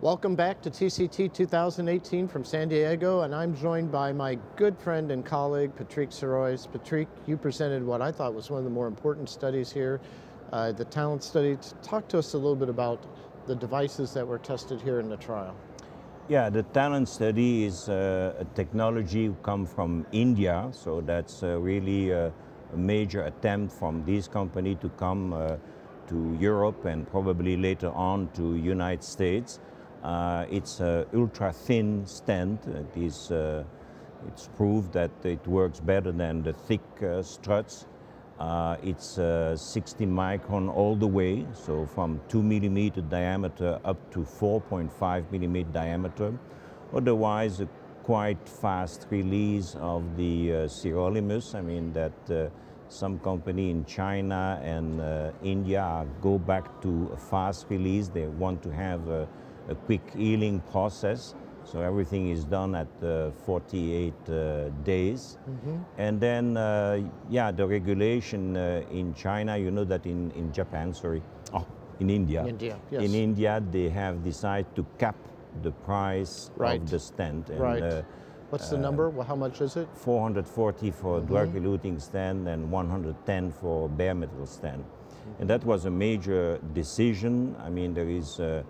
Welcome back to TCT 2018 from San Diego, and I'm joined by my good friend and colleague, Patrick Serruys. Patrick, you presented what I thought was one of the more important studies here, uh, the talent study. Talk to us a little bit about the devices that were tested here in the trial. Yeah, the talent study is uh, a technology come from India, so that's uh, really a, a, major attempt from this company to come uh, to Europe and probably later on to United States. Uh, it's an ultra thin stent. It is, uh, it's proved that it works better than the thick uh, struts. Uh, it's uh, 60 micron all the way, so from 2 millimeter diameter up to 4.5 millimeter diameter. Otherwise, a quite fast release of the uh, sirolimus. I mean that some company in China and India go back to a fast release. They want to have a quick healing process. So everything is done at uh, 48 uh, days. Mm-hmm. And then, uh, yeah, the regulation uh, in China, you know that in, in Japan, sorry, oh, in India. India, yes. In India, they have decided to cap the price right. of the stent. And, right. Uh, What's the number? Well, how much is it? 440 for mm-hmm. drug-eluting stent and 110 for bare metal stent. Mm-hmm. And that was a major decision. I mean, there is uh, uh,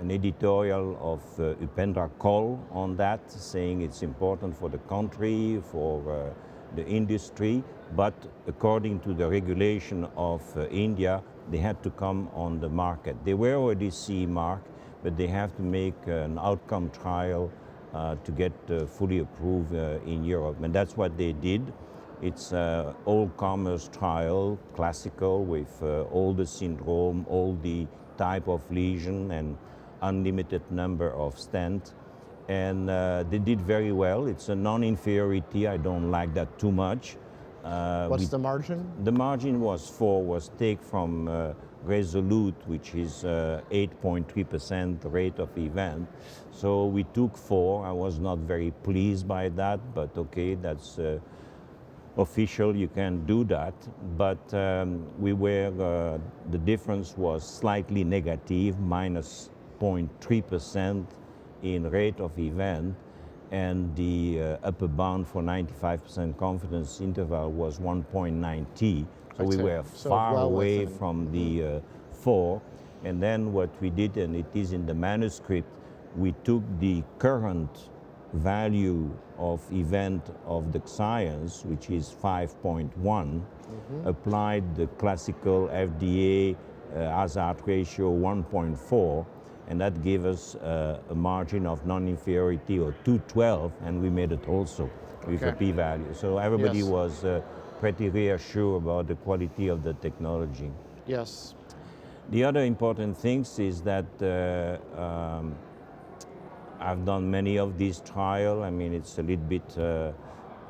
an editorial of uh, Upendra Kaul on that, saying it's important for the country, for uh, the industry, but according to the regulation of uh, India, they had to come on the market. They were already CE mark, but they have to make an outcome trial uh, to get uh, fully approved in Europe, and that's what they did. It's an all-comers trial, classical, with all the syndrome, all the type of lesion and unlimited number of stents. And uh, they did very well. It's a non-inferiority. I don't like that too much. Uh, What's the margin? The margin was four, was take from uh, Resolute, which is 8.3% uh, rate of event. So we took four. I was not very pleased by that, but okay, that's uh, official, you can do that. But um, we were, uh, the difference was slightly negative, minus 0.3% in rate of event. And the uh, upper bound for 95% confidence interval was 1.9T. So we were so far well away within. from the uh, four. And then what we did, and it is in the manuscript, we took the current value of event of the science, which is 5.1, mm-hmm. applied the classical FDA uh, hazard ratio 1.4, and that gave us uh, a margin of non-inferiority of 212, and we made it also with okay. a p-value. So everybody yes. was uh, pretty reassured about the quality of the technology. Yes. The other important things is that uh, um, I've done many of these trials. I mean, it's a little bit, uh,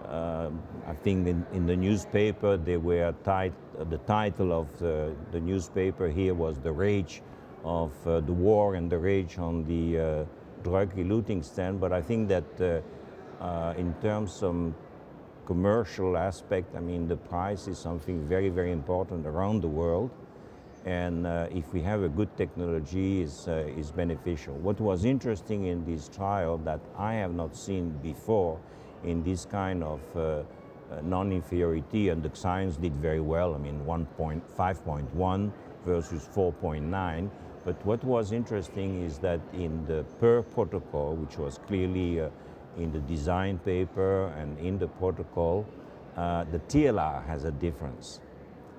uh, I think in, in, the newspaper, they were tit- the title of the, the, newspaper here was The Rage of uh, the War and the Rage on the uh, drug eluting stent. But I think that uh, uh, in terms of commercial aspect, I mean, the price is something very, very important around the world and uh, if we have a good technology is, uh, is beneficial. What was interesting in this trial that I have not seen before in this kind of uh, uh non-inferiority and the science did very well, I mean 1.5.1 versus 4.9, but what was interesting is that in the per protocol, which was clearly uh, in the design paper and in the protocol, uh, the TLR has a difference.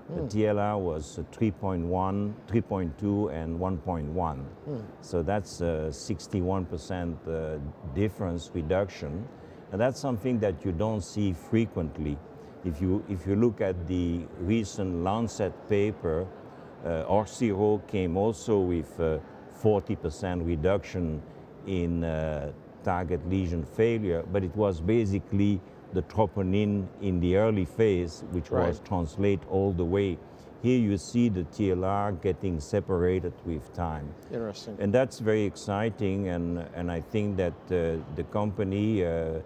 The TLR was 3.1, 3.2, and 1.1. Mm. So that's a 61% uh, difference reduction. And that's something that you don't see frequently. If you, if you look at the recent Lancet paper, uh, Orsiro came also with 40% reduction in uh, target lesion failure, but it was basically the troponin in the early phase, which right. was translate all the way. Here you see the TLR getting separated with time. Interesting. And that's very exciting, and, and I think that uh, the company, uh,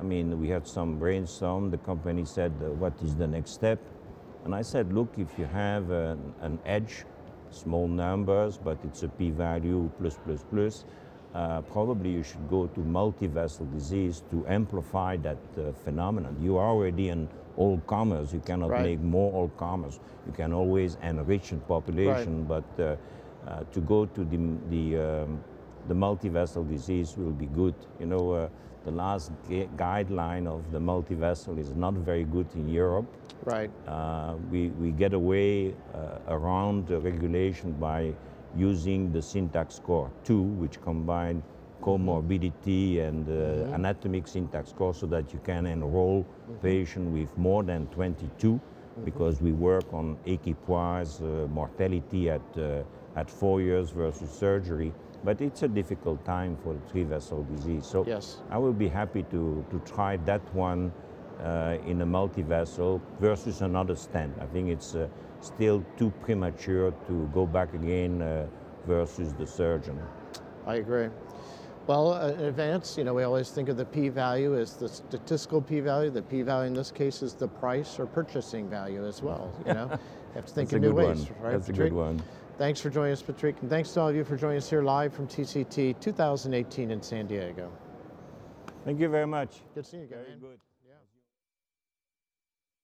I mean, we had some brainstorm. The company said, uh, what is the next step? And I said, look, if you have an, an edge small numbers, but it's a p-value plus plus plus. Uh, probably you should go to multi-vessel disease to amplify that uh, phenomenon. You are already an all comers. You cannot Right. make more all comers. You can always enrich the population, but uh, uh, to go to the the, um, the multi-vessel disease will be good. You know, uh, the last gu- guideline of the multi-vessel is not very good in Europe. Right. Uh, we, we get away uh, around the regulation by using the syntax score 2, which combine comorbidity and uh, anatomic syntax score so that you can enroll patient with more than 22 because we work on equipoise uh, mortality at, uh, at four years versus surgery. But it's a difficult time for three vessel disease. So Yes. I will be happy to, to try that one uh, in a multi-vessel versus another stent. I think it's uh, still too premature to go back again uh, versus the surgeon. I agree. Well, uh, in advance, you know, we always think of the p-value as the statistical p-value. The p-value in this case is the price or purchasing value as well. You know, you have to think in new ways, one. right? That's a good one. Thanks for joining us, Patrick, and thanks to all of you for joining us here live from TCT 2018 in San Diego. Thank you very much. Good seeing you again. Very good.